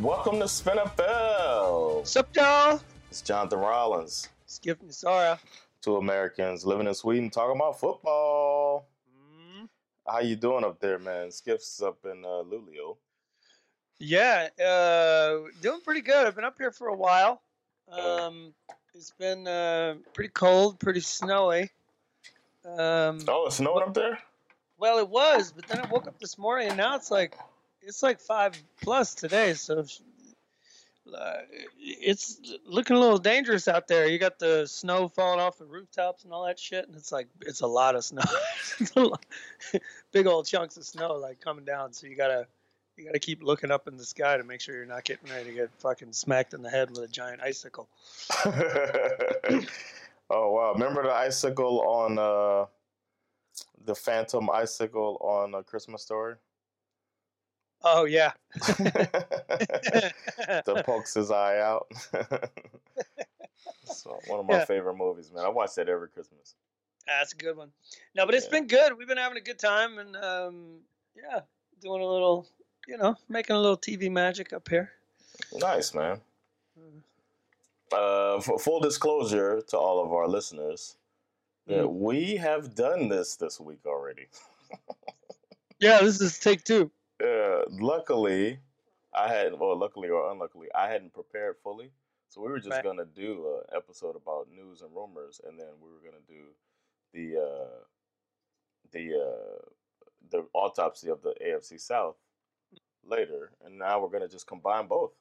Welcome to Spin SpinFL. What's up, y'all? It's Jonathan Rollins. Skip and Sarah. Two Americans living in Sweden talking about football. Mm, How you doing up there, man? Skip's up in uh, Luleå. yeah, uh, doing pretty good. I've been up here for a while. Um, it's been uh, pretty cold, pretty snowy. Um, Oh, it's snowing up there? well, it was, but then I woke up this morning and now it's like it's like five plus today. So uh, it's looking a little dangerous out there. You got the snow falling off the rooftops and all that shit, and it's like it's a lot of snow. Lot- Big old chunks of snow like coming down. So you gotta you gotta keep looking up in the sky to make sure you're not getting ready to get fucking smacked in the head with a giant icicle. oh, wow. Remember the icicle on uh, the phantom icicle on a Christmas story? Oh yeah. that pokes his eye out. so one of my Yeah. favorite movies, man. I watch that every Christmas. That's a good one. No, but it's Yeah. been good. We've been having a good time and um, yeah, doing a little, you know, making a little TV magic up here. Nice, man. Mm. Uh, full disclosure to all of our listeners, that Mm. we have done this this week already. Yeah, this is take two. Uh, luckily, I had, well, luckily or unluckily, I hadn't prepared fully. So we were just Right. gonna do an episode about news and rumors, and then we were gonna do the uh, the uh, the autopsy of the AFC South later, and now we're gonna just combine both.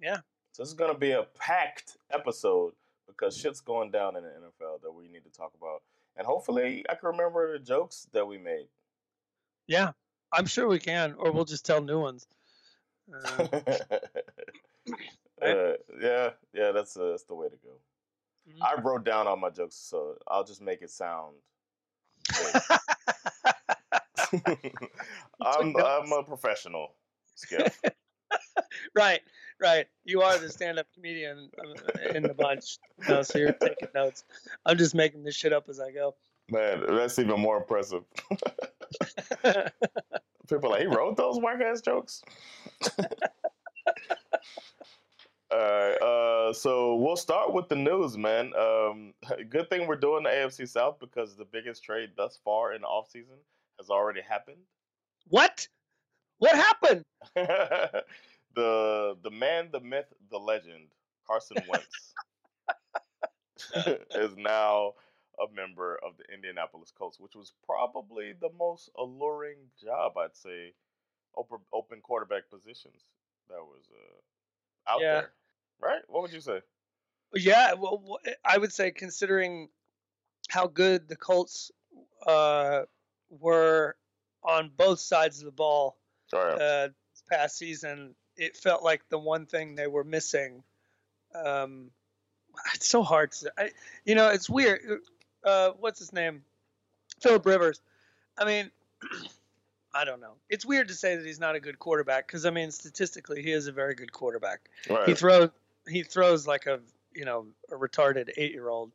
Yeah. So this is gonna be a packed episode because shit's going down in the NFL that we need to talk about, and hopefully I can remember the jokes that we made. Yeah, I'm sure we can, or we'll just tell new ones. Uh, uh, yeah, yeah, that's uh, that's the way to go. Mhm. I wrote down all my jokes, so I'll just make it sound. I'm. I'm a professional, Skip. right, right. You are the stand-up comedian uh, in the bunch, know, so you're taking notes. I'm just making this shit up as I go. Man, that's even more impressive. People are like he wrote those whack ass jokes. All right, uh, so we'll start with the news, man. Um, good thing we're doing the AFC South because the biggest trade thus far in the offseason has already happened. what? What happened? the the man, the myth, the legend, Carson Wentz is now a member of the Indianapolis Colts, which was probably the most alluring job, I'd say, open open quarterback positions that was uh, out Yeah. there. Right? What would you say? Yeah, well, I would say considering how good the Colts uh, were on both sides of the ball All right. uh, this past season, it felt like the one thing they were missing. Um, it's so hard to, I, you know, it's weird. Uh, what's his name? Philip Rivers. I mean, I don't know. It's weird to say that he's not a good quarterback because I mean, statistically, he is a very good quarterback. right. He throws, he throws like a, you know, a retarded eight-year-old.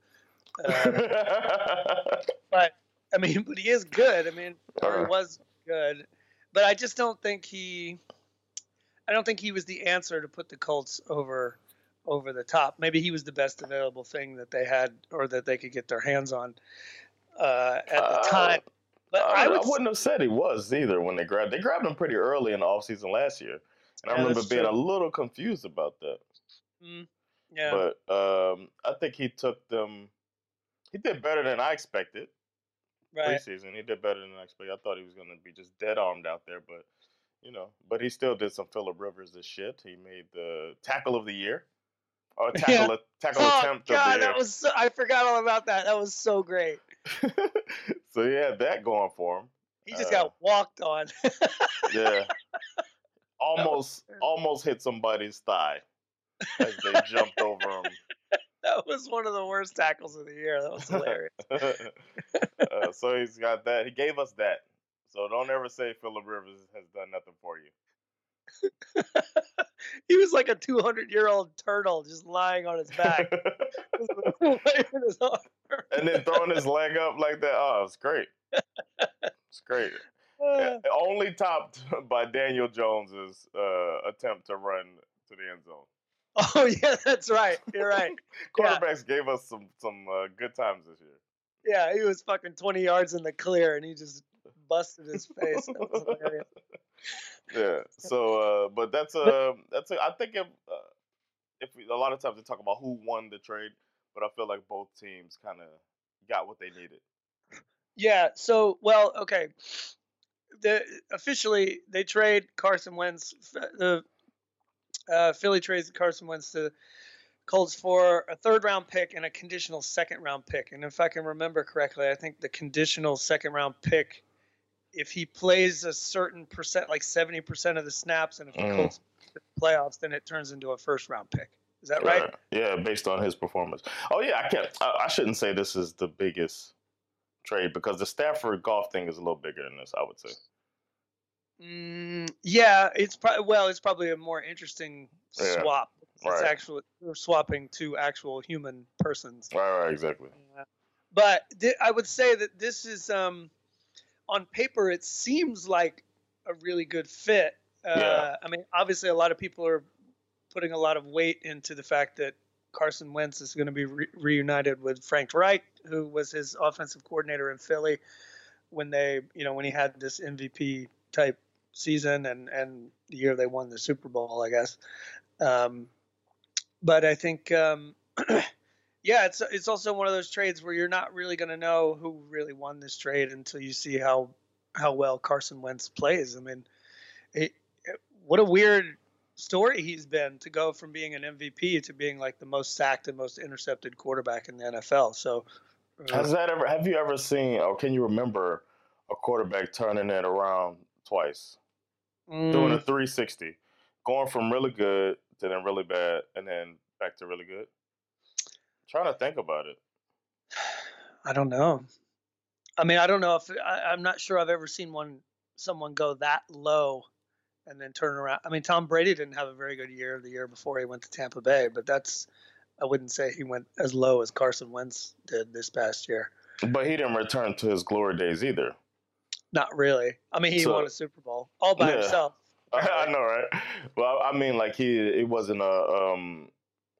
Uh, but I mean, but he is good. I mean, or he was good, but I just don't think he. I don't think he was the answer to put the Colts over over the top. Maybe he was the best available thing that they had or that they could get their hands on uh, at the Uh, time. But I, I would. I wouldn't have said he was either when they grabbed. They grabbed him pretty early in the offseason last year, and I remember being true. a little confused about that. Mm, yeah. But um, I think he took them. He did better than I expected right. preseason. He did better than I expected. I thought he was going to be just dead armed out there, but you know, but he still did some Philip Rivers this shit. He made the tackle of the year, or tackle Yeah. a tackle Oh attempt God, that was so, I forgot all about that. That was so great. so he had that going for him. He just Uh, got walked on. Yeah. almost almost hit somebody's thigh as they jumped over him. that was one of the worst tackles of the year. That was hilarious. uh, so he's got that. He gave us that. So don't ever say Philip Rivers has done nothing for you. he was like a 200 year old turtle just lying on his back, his and then throwing his leg up like that. Oh, it's great. It's great. Uh, Only topped by Daniel Jones's uh, attempt to run to the end zone. oh yeah, that's right. You're right. Yeah. Quarterbacks gave us some some uh, good times this year. Yeah, he was fucking 20 yards in the clear, and he just busted his face. That was hilarious. yeah. So, uh, but that's a that's a. I think if uh, if we, a lot of times they talk about who won the trade, but I feel like both teams kind of got what they needed. Yeah. So, well, okay. The officially they trade Carson Wentz. The uh, Philly trades Carson Wentz to Colts for a third round pick and a conditional second round pick. And if I can remember correctly, I think the conditional second round pick, if he plays a certain percent, like seventy percent of the snaps, and if the Mm. Colts make the playoffs, then it turns into a first round pick. Is that right? Uh, yeah, based on his performance. Oh yeah, I can't. I, I shouldn't say this is the biggest trade because the Stafford Goff thing is a little bigger than this. I would say. Mm, yeah, it's probably well, it's probably a more interesting Yeah, swap. It's right. actual we're swapping two actual human persons. Right. Right. Exactly. Yeah. But th- I would say that this is um, on paper it seems like a really good fit. Uh, Yeah. I mean, obviously a lot of people are putting a lot of weight into the fact that Carson Wentz is going to be re- reunited with Frank Reich, who was his offensive coordinator in Philly when they, you know, when he had this MVP type season and and the year they won the Super Bowl, I guess. Um, but I think, um, yeah, it's it's also one of those trades where you're not really going to know who really won this trade until you see how how well Carson Wentz plays. I mean, it, it- what a weird story he's been to go from being an MVP to being like the most sacked and most intercepted quarterback in the NFL. So, uh, Has that ever? Have you ever seen, or can you remember a quarterback turning it around twice, doing a mm, 360, going from really good to then really bad, and then back to really good? Trying to think about it. I don't know. I mean, I don't know if I, I'm not sure I've ever seen one someone go that low and then turn around. I mean, Tom Brady didn't have a very good year the year before he went to Tampa Bay, but that's I wouldn't say he went as low as Carson Wentz did this past year. But he didn't return to his glory days either. Not really. I mean, he So- won a Super Bowl all by Yeah. himself. I know, right? Well, I mean, like he, it wasn't a, um,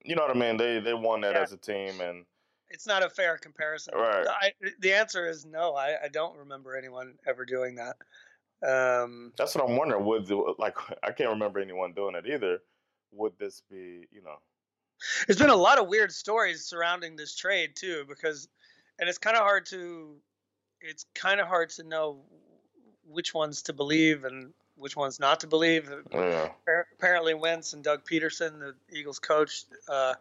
you know what I mean? They they won that Yeah. as a team, and It's not a fair comparison. Right. I, the answer is no. I, I don't remember anyone ever doing that. Um, that's what I'm wondering. Would the- like I can't remember anyone doing it either. Would this be, you know? There's been a lot of weird stories surrounding this trade too, because, and it's kind of hard to, it's kind of hard to know which ones to believe and which ones not to believe. Yeah, Apparently, Wentz and Doug Pederson, the Eagles coach, uh,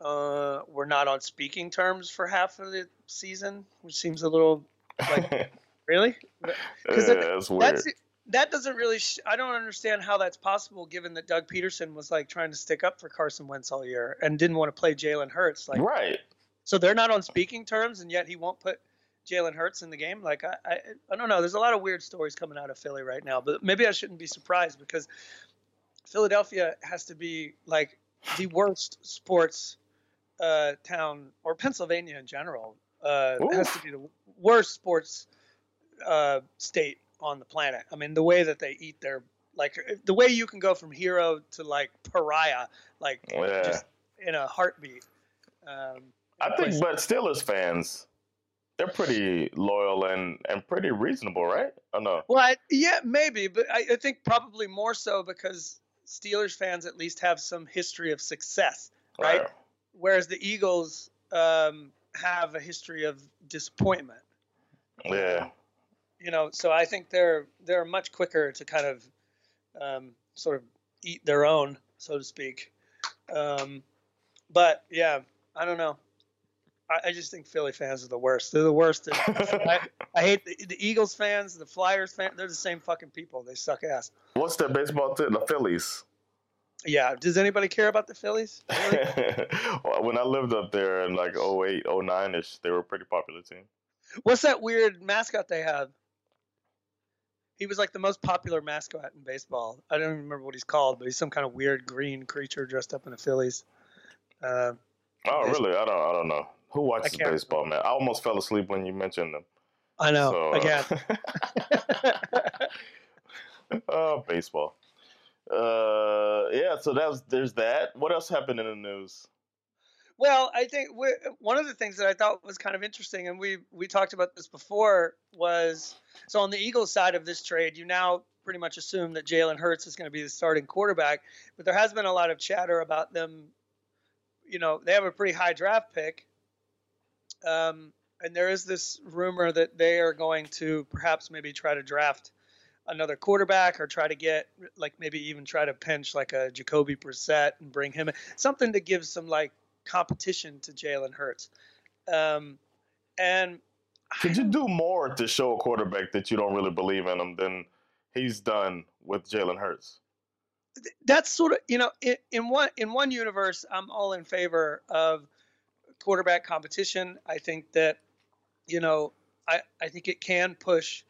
uh, were not on speaking terms for half of the season, which seems a little like really. yeah, it- that's weird. That doesn't really. Sh- I don't understand how that's possible, given that Doug Pederson was like trying to stick up for Carson Wentz all year and didn't want to play Jalen Hurts. Like, right. so they're not on speaking terms, and yet he won't put Jalen Hurts in the game. Like, I, I, I don't know. There's a lot of weird stories coming out of Philly right now, but maybe I shouldn't be surprised because Philadelphia has to be like the worst sports uh, town, or Pennsylvania in general, uh, has to be the worst sports uh, state on the planet. I mean, the way that they eat their like the way you can go from hero to like pariah, like Yeah. just in a heartbeat. Um, I think, but Steelers fans, they're pretty loyal and and pretty reasonable, right? Oh no. Well, I, yeah, maybe, but I, I think probably more so because Steelers fans at least have some history of success, right? Whereas the Eagles um, have a history of disappointment. Yeah. You know, so I think they're they're much quicker to kind of um, sort of eat their own, so to speak. Um, But yeah, I don't know. I, I just think Philly fans are the worst. They're the worst. I, I hate the, the Eagles fans, the Flyers fans. They're the same fucking people. They suck ass. What's their baseball team? The Phillies. Yeah. Does anybody care about the Phillies? Really? when I lived up there in like 08, 09 ish, they were a pretty popular team. What's that weird mascot they have? He was like the most popular mascot in baseball. I don't even remember what he's called, but he's some kind of weird green creature dressed up in a Phillies. Uh, Oh, baseball. really? I don't. I don't know. Who watches baseball, man? I almost fell asleep when you mentioned them. I know. So, uh, Again. oh, baseball. Uh, yeah. So that's there's that. What else happened in the news? Well, I think one of the things that I thought was kind of interesting, and we we talked about this before, was so on the Eagles side of this trade, you now pretty much assume that Jalen Hurts is going to be the starting quarterback, but there has been a lot of chatter about them. You know, they have a pretty high draft pick, um, and there is this rumor that they are going to perhaps maybe try to draft another quarterback or try to get like maybe even try to pinch like a Jacoby Brissett and bring him in. something to give some like competition to Jalen Hurts. Um, and Could you do more to show a quarterback that you don't really believe in him than he's done with Jalen Hurts? that's sort of you know in, in one in one universe I'm all in favor of quarterback competition. I think that you know I I think it can push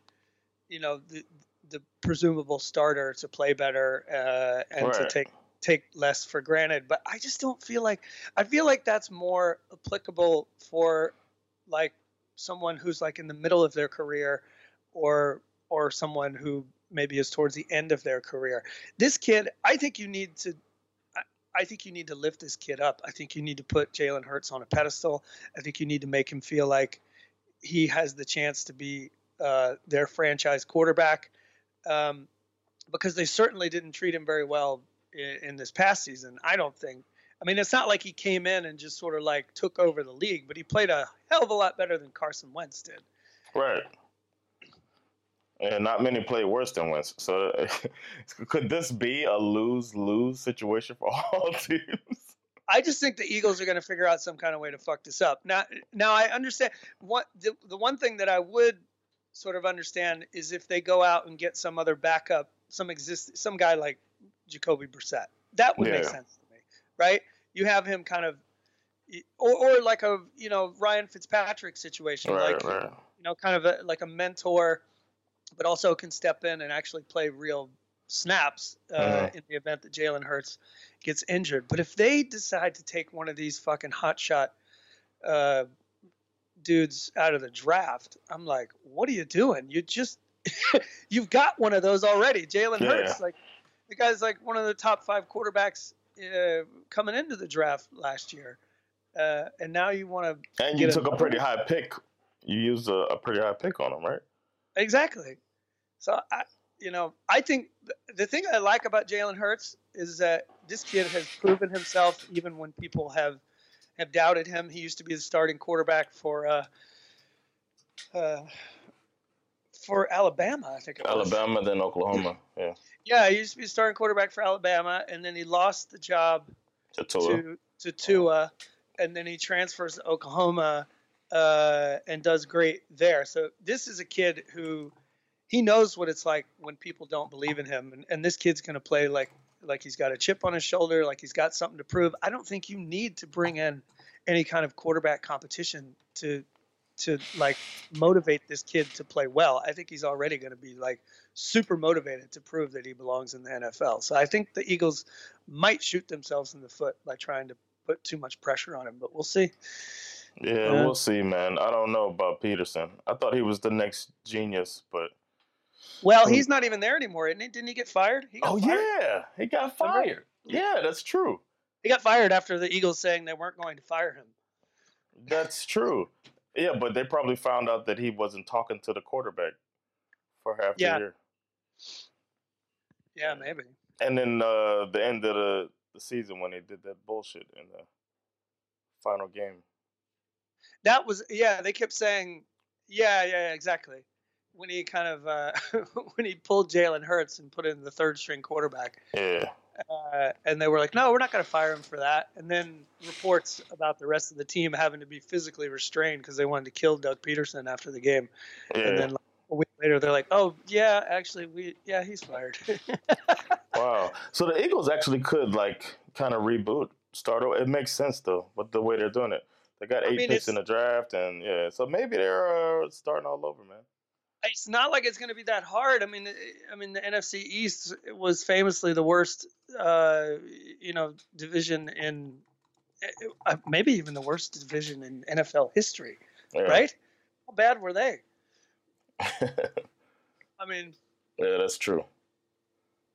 you know the the presumable starter to play better uh, and to take take less for granted. But I just don't feel like I feel like that's more applicable for like someone who's like in the middle of their career or or someone who maybe is towards the end of their career. This kid, I think you need to I- think you need to lift this kid up. I think you need to put Jalen Hurts on a pedestal. I think you need to make him feel like he has the chance to be uh, their franchise quarterback um, because they certainly didn't treat him very well in, in this past season. I don't think. I mean, it's not like he came in and just sort of like took over the league, but he played a hell of a lot better than Carson Wentz did. Right. And not many play worse than Wentz. So could this be a lose lose situation for all teams? I just think the Eagles are going to figure out some kind of way to fuck this up. Now, now I understand what the, the one thing that I would sort of understand is if they go out and get some other backup, some exist, some guy like Jacoby Brissett. That would make sense to me, right? You have him kind of, or, or like a you know Ryan Fitzpatrick situation, right, like right. you know, kind of a, like a mentor, but also can step in and actually play real snaps uh, Mhm. in the event that Jalen Hurts gets injured. But if they decide to take one of these fucking hotshot uh, dudes out of the draft, I'm like, what are you doing? You just you've got one of those already, Jalen Yeah. Hurts. Like the guy's like one of the top five quarterbacks uh, coming into the draft last year. Uh, and now you want to And you took a another pretty high pick. You used a, a pretty high pick on him, right? Exactly. So I, you know, I think th- the thing I like about Jalen Hurts is that this kid has proven himself even when people have have doubted him. He used to be the starting quarterback for uh, uh, for Alabama, I think it was. Alabama, then Oklahoma. Yeah. Yeah, he used to be the starting quarterback for Alabama, and then he lost the job To Tua. to to Tua, and then he transfers to Oklahoma uh, and does great there. So this is a kid who he knows what it's like when people don't believe in him, and, and this kid's going to play like like he's got a chip on his shoulder, like he's got something to prove. I don't think you need to bring in any kind of quarterback competition to to like motivate this kid to play well. I think he's already going to be like super motivated to prove that he belongs in the NFL. So I think the Eagles might shoot themselves in the foot by trying to put too much pressure on him, but we'll see. Yeah, Yeah. we'll see, man. I don't know about Pederson. I thought he was the next genius, but Well, Hmm. he's not even there anymore, isn't he? Didn't he get fired? He got oh fired. yeah, he got Remember? fired. Yeah, that's true. He got fired after the Eagles saying they weren't going to fire him. That's true. Yeah, but they probably found out that he wasn't talking to the quarterback for half Yeah. the year. Yeah, maybe. And then uh, the end of the, the season when they did that bullshit in the final game. That was yeah. They kept saying, yeah, yeah, yeah, exactly. When he kind of uh, when he pulled Jalen Hurts and put in the third string quarterback, Yeah. Uh, and they were like, "No, we're not going to fire him for that." And then reports about the rest of the team having to be physically restrained because they wanted to kill Doug Pederson after the game. Yeah. And then like, a week later, they're like, "Oh, yeah, actually, we yeah, he's fired." wow. So the Eagles actually could like kind of reboot, start. o- It makes sense though, with the way they're doing it. They got I eight mean, picks in the draft, and yeah, so maybe they're uh, starting all over, man. it's not like it's going to be that hard. I mean, I mean, the NFC East was famously the worst, uh, you know, division in uh, maybe even the worst division in NFL history, Yeah. right? How bad were they? I mean, yeah, that's true.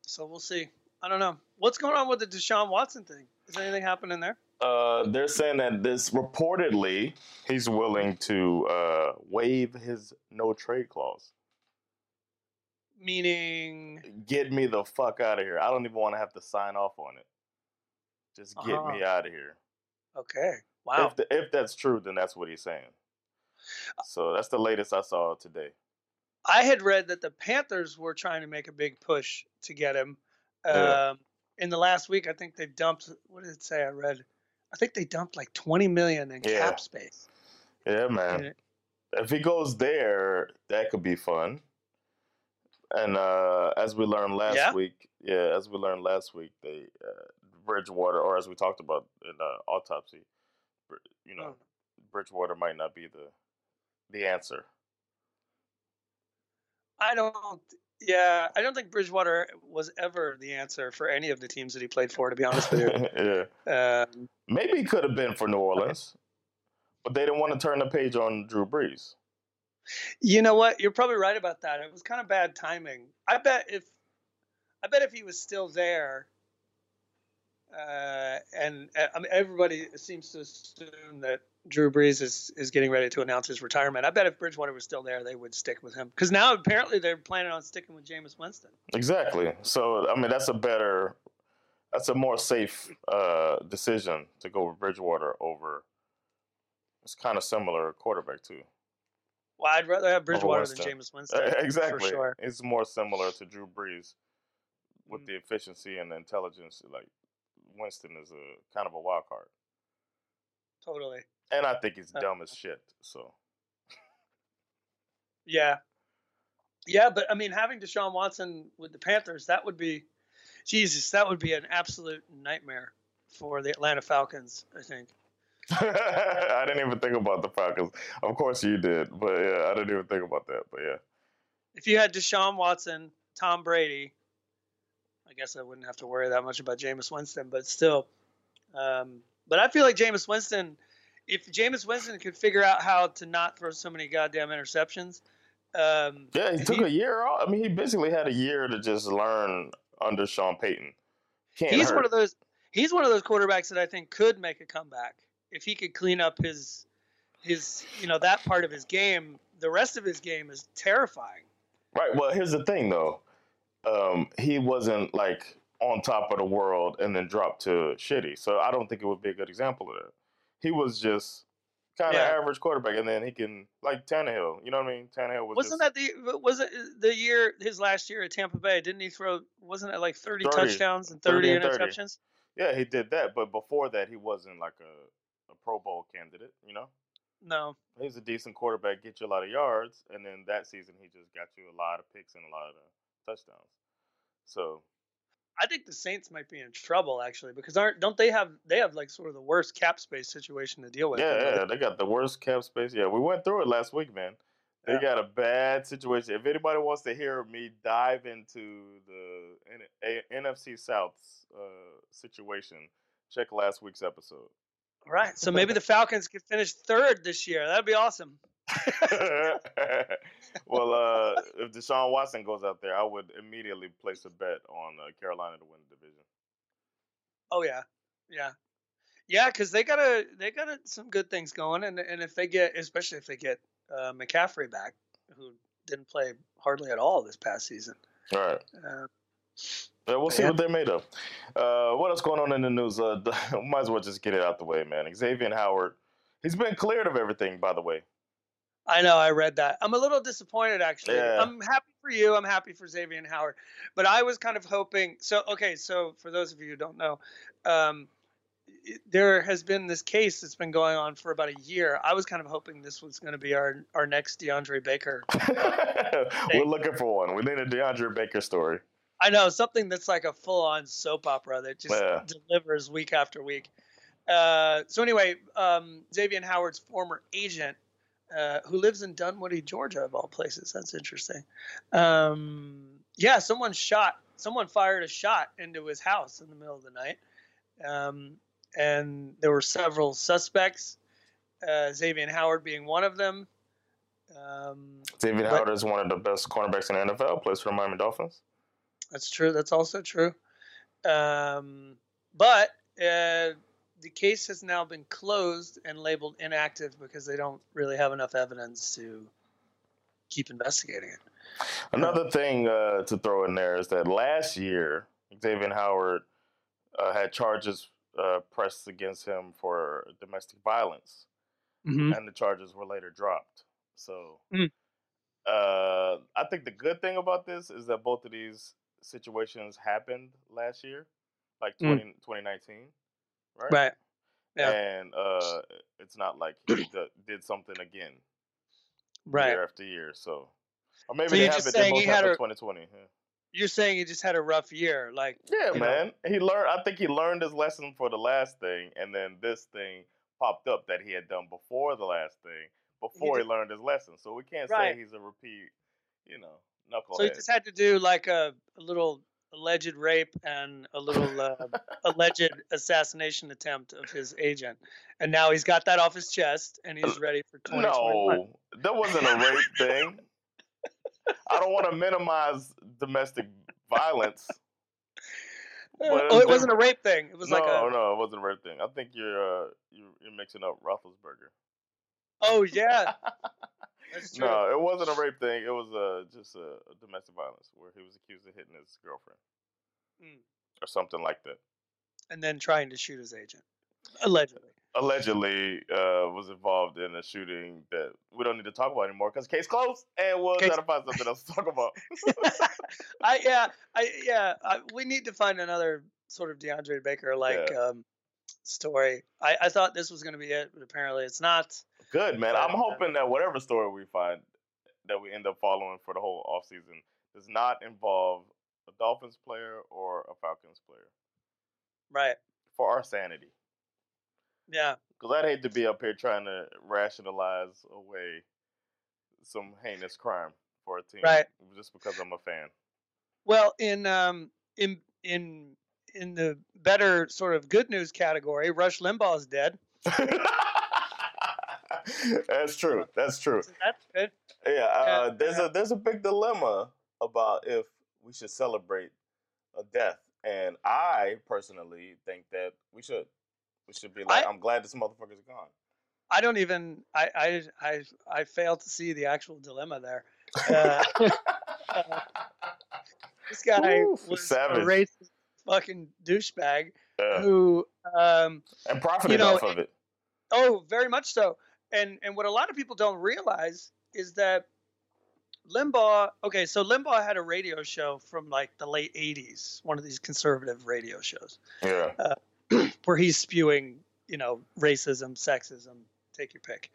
so we'll see. I don't know what's going on with the Deshaun Watson thing. Is anything happening there? Uh, they're saying that this reportedly he's willing to uh, waive his no trade clause. Meaning, Get me the fuck out of here. I don't even want to have to sign off on it. Just get me Uh-huh. out of here. okay, wow. If, the, if that's true, then that's what he's saying. So that's the latest I saw today. I had read that the Panthers were trying to make a big push to get him. Yeah. Um, in the last week, I think they dumped. What did it say? I read. I think they dumped like 20 million in Yeah. cap space. Yeah, man. If he goes there, that could be fun. And uh, as we learned last Yeah? week, yeah, as we learned last week, they uh, Bridgewater, or as we talked about in uh, autopsy, you know, Oh. Bridgewater might not be the the answer. I don't. Yeah, I don't think Bridgewater was ever the answer for any of the teams that he played for. To be honest with you. yeah, Um, maybe he could have been for New Orleans, but they didn't want to turn the page on Drew Brees. You know what? You're probably right about that. It was kind of bad timing. I bet if I bet if he was still there, uh, and uh, I mean, everybody seems to assume that Drew Brees is, is getting ready to announce his retirement. I bet if Bridgewater was still there, they would stick with him. Because now apparently they're planning on sticking with Jameis Winston. Exactly. So I mean, that's a better, that's a more safe uh, decision to go with Bridgewater over. It's kind of similar quarterback too. Well, I'd rather have Bridgewater than. Jameis Winston. exactly. For sure. It's more similar to Drew Brees with Mm. the efficiency and the intelligence. Like Winston is a kind of a wild card, Totally. And I think he's Uh, dumb as shit. So Yeah. Yeah, but I mean, having Deshaun Watson with the Panthers, that would be, Jesus, that would be an absolute nightmare for the Atlanta Falcons, I think. I didn't even think about the Falcons. Of course you did, but yeah, I didn't even think about that. But yeah. If you had Deshaun Watson, Tom Brady, I guess I wouldn't have to worry that much about Jameis Winston, but still. Um, but I feel like Jameis Winston, if Jameis Winston could figure out how to not throw so many goddamn interceptions, um, Yeah, he took a year off. I mean, he basically had a year to just learn under Sean Payton. Can't he's hurt. one of those he's one of those quarterbacks that I think could make a comeback if he could clean up his his you know that part of his game. The rest of his game is terrifying. Right. Well, here's the thing, though. Um, he wasn't like on top of the world and then dropped to shitty. So I don't think it would be a good example of that. He was just kind of Yeah. average quarterback, and then he can like Tannehill. You know what I mean? Tannehill was Wasn't just, that the was it uh, the year his last year at Tampa Bay? Didn't he throw? Wasn't it like thirty, 30, touchdowns and 30 thirty, and 30. interceptions? Yeah, he did that, but before that, he wasn't like a, a Pro Bowl candidate. You know, No. he's a decent quarterback, get you a lot of yards, and then that season he just got you a lot of picks and a lot of touchdowns. So I think the Saints might be in trouble actually because aren't don't they have they have like sort of the worst cap space situation to deal with? yeah, yeah, they got the worst cap space. Yeah, we went through it last week, man. They Yeah. got a bad situation. If anybody wants to hear me dive into the N- A- NFC South's uh, situation, check last week's episode. All right. So maybe the Falcons could finish third this year. That'd be awesome. well, uh, if Deshaun Watson goes out there, I would immediately place a bet on uh, Carolina to win the division. Oh yeah, yeah, yeah. Because they got a they got a, some good things going, and and if they get, especially if they get uh, McCaffrey back, who didn't play hardly at all this past season. All right. Uh, Yeah, we'll see Yeah. what they're made of. Uh, what else going on in the news? Uh, might as well just get it out the way, man. Xavier Howard, he's been cleared of everything, by the way. I know. I read that. I'm a little disappointed, actually. Yeah. I'm happy for you. I'm happy for Xavier and Howard, but I was kind of hoping. So, okay. So, for those of you who don't know, um, there has been this case that's been going on for about a year. I was kind of hoping this was going to be our our next DeAndre Baker. We're looking for one. We need a DeAndre Baker story. I know something that's like a full on soap opera that just Yeah. delivers week after week. Uh, so anyway, um, Xavier Howard's former agent, uh, who lives in Dunwoody, Georgia, of all places. That's interesting. Um, yeah, someone shot. Someone fired a shot into his house in the middle of the night, um, and there were several suspects. Uh, Xavier Howard being one of them. Um, Xavier But- Howard is one of the best cornerbacks in the NFL. Plays for the Miami Dolphins. That's true. That's also true. Um, but uh, the case has now been closed and labeled inactive because they don't really have enough evidence to keep investigating it. Another thing uh, to throw in there is that last year Xavier Howard uh, had charges uh, pressed against him for domestic violence, Mm-hmm. and the charges were later dropped. So, Mm. uh, I think the good thing about this is that both of these situations happened last year, like Mm. 2019, right? Right. Yeah. And uh, it's not like he did something again Right. year after year. So, or maybe So they have it. They saying both he had a- 2020. Yeah. You're saying he just had a rough year, like Yeah, you know. man. He learned. I think he learned his lesson for the last thing, and then this thing popped up that he had done before the last thing, before he, just- learned his lesson. So we can't Right. say he's a repeat, you know, knucklehead. so he just had to do like a, a little alleged rape and a little uh, alleged assassination attempt of his agent, and now he's got that off his chest and he's ready for 2021. no, that wasn't a rape thing. I don't want to minimize domestic violence. But oh, it wasn't a rape thing. It was no, like a no, it wasn't a rape thing. I think you're uh, you're, you're mixing up Roethlisberger. oh yeah. No, it wasn't a rape thing. It was uh, just a, a domestic violence where he was accused of hitting his girlfriend Mm. or something like that. And then trying to shoot his agent, allegedly. Allegedly, uh, was involved in a shooting that we don't need to talk about anymore because case closed, and we'll Case- try to find something else to talk about. I yeah, I yeah, I, we need to find another sort of DeAndre Baker like Yeah. um, story. I, I thought this was going to be it, but apparently it's not. Good man. I'm hoping that whatever story we find that we end up following for the whole offseason does not involve a Dolphins player or a Falcons player Right. for our sanity. Yeah. Because I'd hate to be up here trying to rationalize away some heinous crime for a team, Right. Just because I'm a fan. Well, in um in in in the better sort of good news category, Rush Limbaugh is dead. That's true. That's true. That's good. Yeah, uh, there's a there's a big dilemma about if we should celebrate a death, and I personally think that we should. We should be like, I- I'm glad this motherfucker's gone. I don't even I I I I fail to see the actual dilemma there. Uh, this guy Oof, was savage. a racist fucking douchebag Yeah. who um and profited know, off of it. Oh, very much so. And and what a lot of people don't realize is that Limbaugh. Okay, so Limbaugh had a radio show from like the late '80s, one of these conservative radio shows, Yeah. where he's spewing, you know, racism, sexism, take your pick.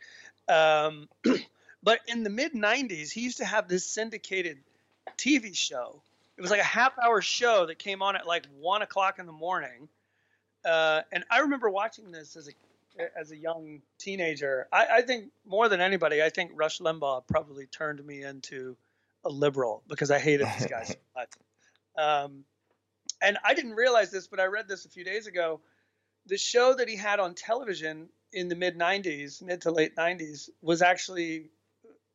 Um, but in the mid '90s, he used to have this syndicated TV show. It was like a half-hour show that came on at like one o'clock in the morning. Uh, and I remember watching this as a as a young teenager. I, I think more than anybody, I think Rush Limbaugh probably turned me into a liberal because I hated this guy so much. Um, and I didn't realize this, but I read this a few days ago. The show that he had on television in the mid '90s, mid to late '90s, was actually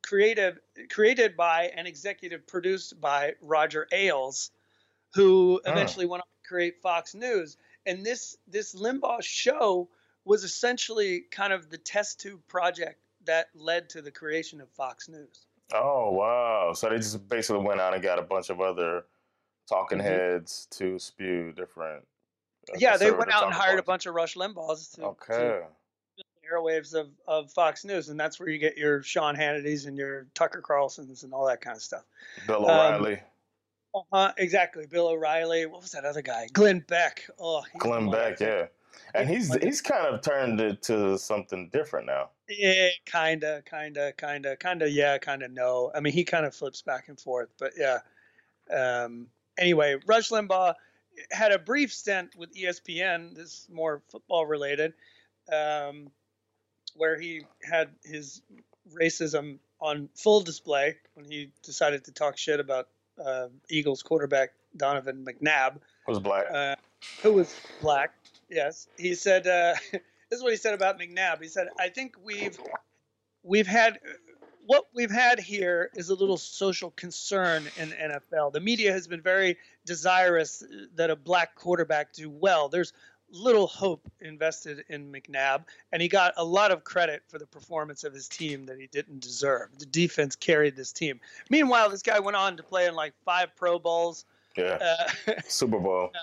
created created by and executive produced by Roger Ailes, who Oh. eventually went on to create Fox News. And this this Limbaugh show was essentially kind of the test tube project that led to the creation of Fox News. Oh wow! So they just basically went out and got a bunch of other talking Mhm. heads to spew different. uh, yeah, they went out and hired a bunch of Rush Limbaughs to, to Okay. airwaves of, of Fox News, and that's where you get your Sean Hannity's and your Tucker Carlsons and all that kind of stuff. Bill O'Reilly. Um, uh, exactly. Bill O'Reilly. What was that other guy? Glenn Beck. Oh, Glenn Beck. Yeah, and he's he's kind of turned it to something different now. Yeah, kinda, kinda, kinda, kinda. Yeah, kinda. No. I mean, he kind of flips back and forth, but yeah. Um, anyway, Rush Limbaugh had a brief stint with ESPN. This is more football related, um, where he had his racism on full display when he decided to talk shit about uh, Eagles quarterback Donovan McNabb, who was black. Uh, who was black? Yes, he said. Uh, this is what he said about McNabb. He said, "I think we've we've had what we've had here is a little social concern in NFL. The media has been very desirous that a black quarterback do well. There's little hope invested in McNabb, and he got a lot of credit for the performance of his team that he didn't deserve. The defense carried this team. Meanwhile, this guy went on to play in like five Pro Bowls, yeah, uh, Super Bowl, uh,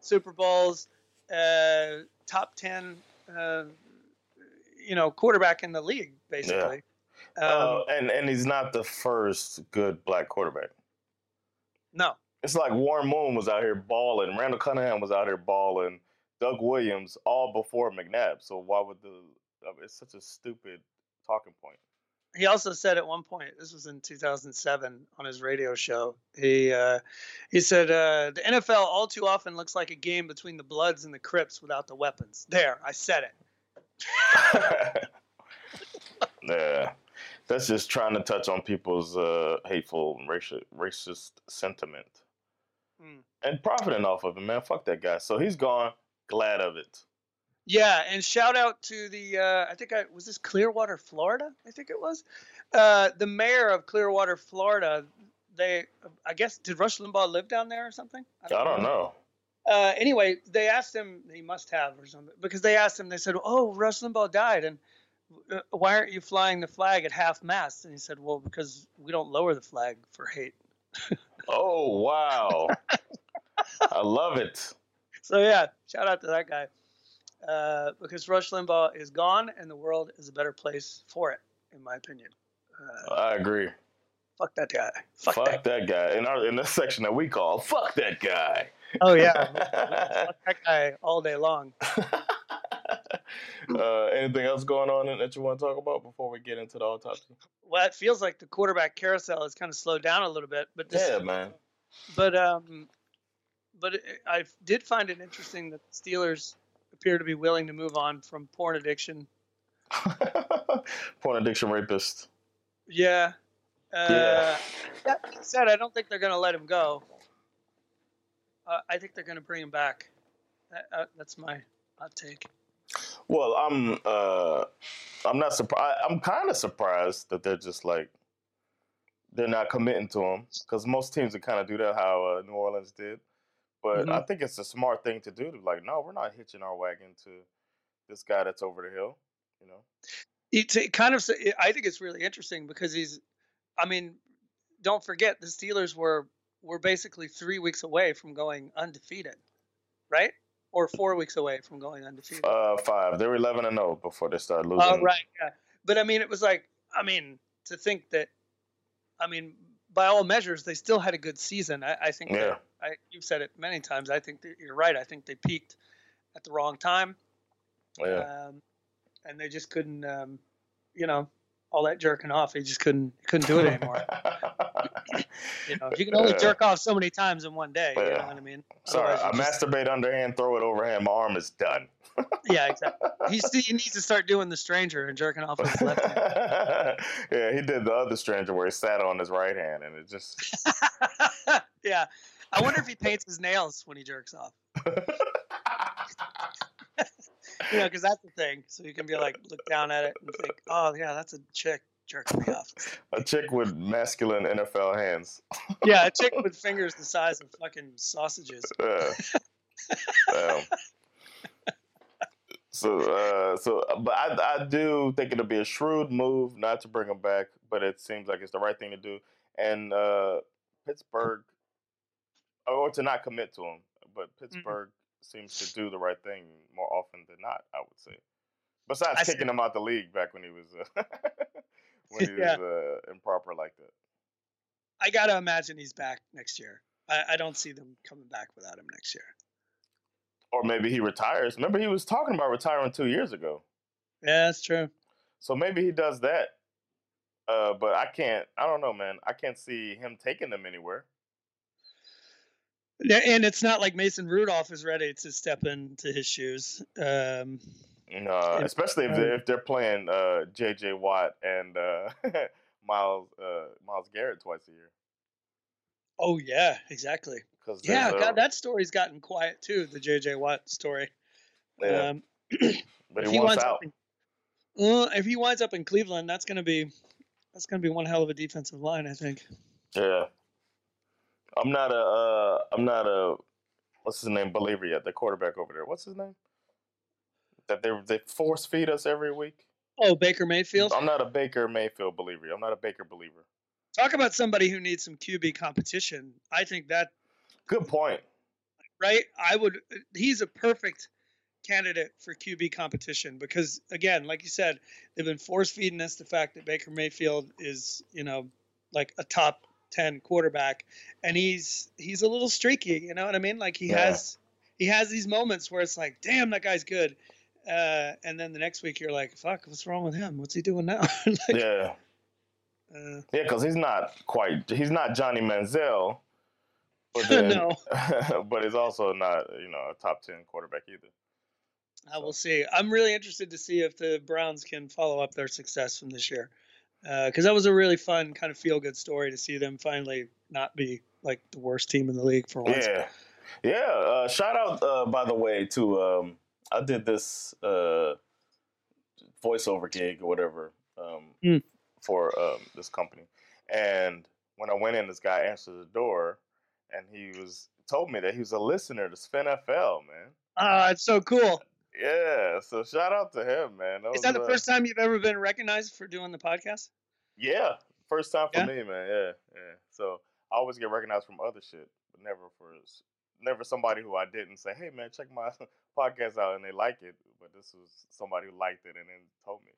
Super Bowls, uh, top ten, uh, you know, quarterback in the league, basically. Yeah. Um, uh, and and he's not the first good black quarterback. No, it's like Warren Moon was out here balling, Randall Cunningham was out here balling, Doug Williams all before McNabb. So why would the? It's such a stupid talking point. He also said at one point, this was in 2007 on his radio show. He uh, he said uh, the NFL all too often looks like a game between the Bloods and the Crips without the weapons. There, I said it. yeah that's just trying to touch on people's uh, hateful racist, racist sentiment mm. and profiting off of it, man. Fuck that guy. So he's gone. Glad of it. Yeah, and shout out to the uh, I think I was this Clearwater, Florida. I think it was uh, the mayor of Clearwater, Florida. They, I guess, did Rush Limbaugh live down there or something? I don't, I don't know. know. Uh, anyway, they asked him. He must have or something because they asked him. They said, "Oh, Rush Limbaugh died," and uh, why aren't you flying the flag at half mast? And he said, well, because we don't lower the flag for hate. oh, wow. I love it. So, yeah, shout out to that guy. Uh, because Rush Limbaugh is gone and the world is a better place for it, in my opinion. Uh, I agree. Fuck that guy. Fuck, fuck that. that. guy. In our in the section that we call "fuck that guy." Oh yeah, fuck that guy all day long. uh, anything else going on that you want to talk about before we get into the autopsy? Well, it feels like the quarterback carousel has kind of slowed down a little bit, but this, yeah, man. But um, but it, I did find it interesting that the Steelers appear to be willing to move on from porn addiction. porn addiction rapist. Yeah. Uh, yeah. That being said, I don't think they're going to let him go. Uh, I think they're going to bring him back. That, uh, that's my hot take. Well, I'm uh, I'm not surprised. I'm kind of surprised that they're just like they're not committing to him because most teams would kind of do that how uh, New Orleans did. But mm-hmm. I think it's a smart thing to do. To like, no, we're not hitching our wagon to this guy that's over the hill. You know, it's it kind of. I think it's really interesting because he's. I mean, don't forget the Steelers were were basically three weeks away from going undefeated, right? or four weeks away from going undefeated? Uh, five. They were eleven and zero oh before they started losing. Oh, right. Yeah. But I mean, it was like, I mean, to think that, I mean, by all measures, they still had a good season. I, I think. Yeah. I, you've said it many times. I think you're right. I think they peaked at the wrong time. Yeah. Um, and they just couldn't, um, you know, all that jerking off. They just couldn't couldn't do it anymore. you know, you can only jerk off so many times in one day. You know what I mean? Sorry, I just... masturbate underhand, throw it overhand. My arm is done. yeah, exactly. He's, he needs to start doing the stranger and jerking off with his left hand. yeah, he did the other stranger where he sat on his right hand, and it just. yeah, I wonder if he paints his nails when he jerks off. you know, because that's the thing. So you can be like, look down at it and think, oh yeah, that's a chick jerking me off. A chick with masculine NFL hands. yeah, a chick with fingers the size of fucking sausages. Yeah. so, uh, so, but I, I do think it'll be a shrewd move not to bring him back, but it seems like it's the right thing to do. And uh, Pittsburgh, or to not commit to him, but. Pittsburgh mm-hmm. seems to do the right thing more often than not. I would say. Besides I kicking said- him out the league back when he was uh, when he was uh, improper like that. I gotta imagine he's back next year. I, I don't see them coming back without him next year. Or maybe he retires. Remember, he was talking about retiring two years ago. Yeah, that's true. So maybe he does that. Uh, but I can't. I don't know, man. I can't see him taking them anywhere. Yeah, And it's not like Mason Rudolph is ready to step into his shoes. Um, Uh, especially if they're, if they're playing uh, J.J. Watt and uh, Myles uh, Myles Garrett twice a year. oh yeah, exactly. Yeah, God, that story's gotten quiet too. The J.J. Watt story. yeah, Um, but if he wants winds out. up in, well, if he winds up in Cleveland, that's gonna be that's gonna be one hell of a defensive line, I think. Yeah, I'm not a uh, I'm not a what's his name believer yet. The quarterback over there. What's his name? That they they force feed us every week. Oh, Baker Mayfield. I'm not a Baker Mayfield believer. I'm not a Baker believer. Talk about somebody who needs some QB competition. I think that Good point. right? I would. He's a perfect candidate for QB competition because, again, like you said, they've been force feeding us the fact that Baker Mayfield is, you know, like a top ten quarterback, and he's he's a little streaky. You know what I mean? Like he Yeah. has he has these moments where it's like, damn, that guy's good. Uh, and then the next week you're like, fuck, what's wrong with him? What's he doing now? like, Yeah, uh, yeah, because he's not quite. He's not Johnny Manziel. But then, no, but he's also not you know a top ten quarterback either. I will see. I'm really interested to see if the Browns can follow up their success from this year, because that was a really fun kind of feel good story to see them finally not be like the worst team in the league for once. Yeah, yeah. Uh, shout out, uh, by the way, to um, I did this uh, voiceover gig or whatever um, Mm. for um, this company, and when I went in, this guy answered the door, and he was told me that he was a listener to Spin FL, man. Ah, it's so cool. Yeah, so shout out to him, man. Is that the uh, first time you've ever been recognized for doing the podcast? Yeah, first time for Yeah? me, man. Yeah, yeah. So I always get recognized from other shit, but never for never somebody who I didn't say, "Hey, man, check my podcast out," and they like it. But this was somebody who liked it and then told me.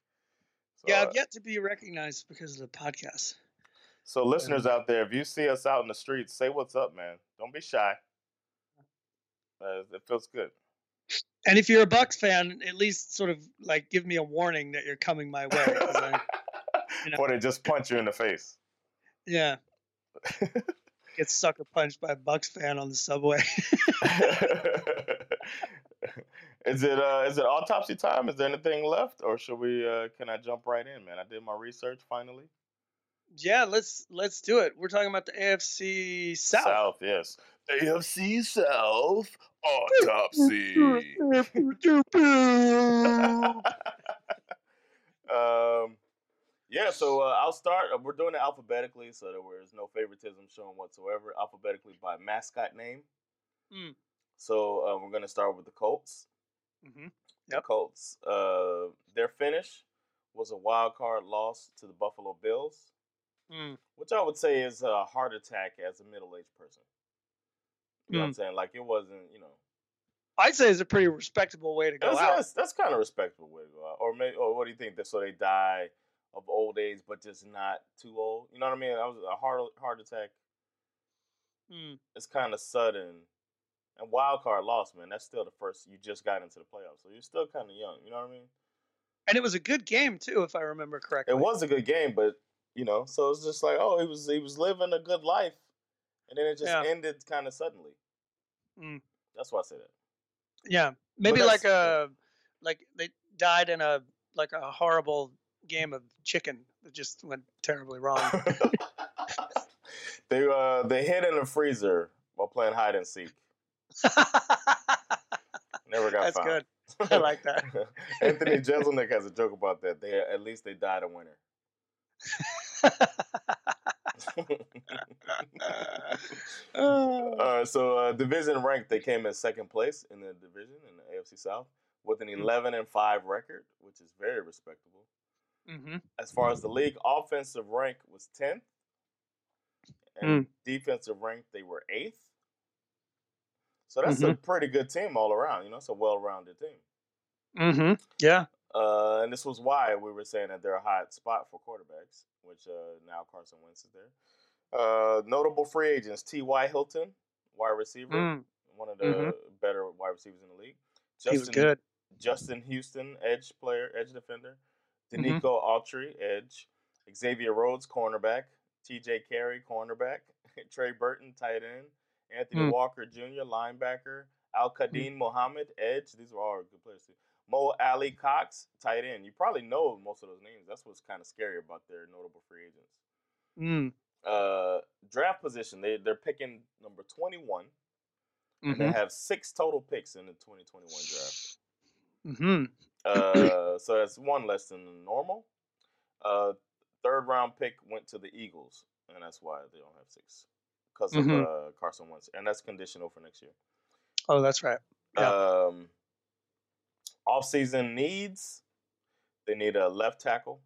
So, yeah, uh, I've yet to be recognized because of the podcast. so listeners out there, if you see us out in the streets, say what's up, man. Don't be shy. Uh, it feels good. And if you're a Bucks fan, at least sort of like give me a warning that you're coming my way. I- you know. Or they just punch you in the face. yeah, get sucker punched by a Bucks fan on the subway. is it uh is it autopsy time? Is there anything left, or should we? uh Can I jump right in, man? I did my research finally. yeah, let's let's do it. We're talking about the AFC South. South. yes. AFC South autopsy. um, yeah. So uh, I'll start. Uh, we're doing it alphabetically, so that there's no favoritism shown whatsoever. Alphabetically by mascot name. Hmm. So uh, we're gonna start with the Colts. Mhm. The Colts. Uh, their finish was a wild card loss to the Buffalo Bills, Mm. which I would say is a heart attack as a middle aged person. You know what I'm saying? Like it wasn't, you know. I'd say it's a pretty respectable way to go That's, out. that's, that's kind of respectable way to go out. Or maybe, or what do you think? That so they die of old age, but just not too old. You know what I mean? That was a heart heart attack. Mm. It's kind of sudden. And wild card loss, man. That's still the first. You just got into the playoffs, so you're still kind of young. You know what I mean? And it was a good game too, if I remember correctly. It was a good game, but you know, so it's just like, oh, he was he was living a good life, and then it just Yeah. ended kind of suddenly. Mm. That's why I say that. Yeah, maybe like a like they died in a like a horrible game of chicken that just went terribly wrong. they uh they hid in a freezer while playing hide and seek. Never got That's found. good. I like that. Anthony Jeselnik has a joke about that. They at least they died a winner. Uh, uh, so uh, division rank, they came in second place in the division in the AFC South with an Mm. 11 and five record, which is very respectable. Mhm. As far as the league, offensive rank was 10th, and defensive rank they were eighth. So that's a pretty good team all around. You know, it's a well-rounded team. Mhm. Yeah. Uh, and this was why we were saying that they're a hot spot for quarterbacks, which uh, now Carson Wentz is there. Uh, notable free agents: T.Y. Hilton, wide receiver, Mm, one of the Mhm. better wide receivers in the league. he was good. Justin Houston, edge player, edge defender. Denico Autry, edge. Xavier Rhodes, cornerback. T.J. Carrie, cornerback. Trey Burton, tight end. Anthony Mm. Walker Jr., linebacker. Al-Quadin Muhammad, edge. These were all good players too. Mo Alie-Cox, tight end. You probably know most of those names. That's what's kind of scary about their notable free agents. Mm, Uh, draft position, they, they're picking number 21. And they mhm, have six total picks in the 2021 draft. mhm. Uh, so that's one less than normal. Uh, third round pick went to the Eagles, and that's why they don't have six because of Mhm. uh, Carson Wentz, and that's conditional for next year. Oh, that's right. Yeah. Um, off-season needs: they need a left tackle,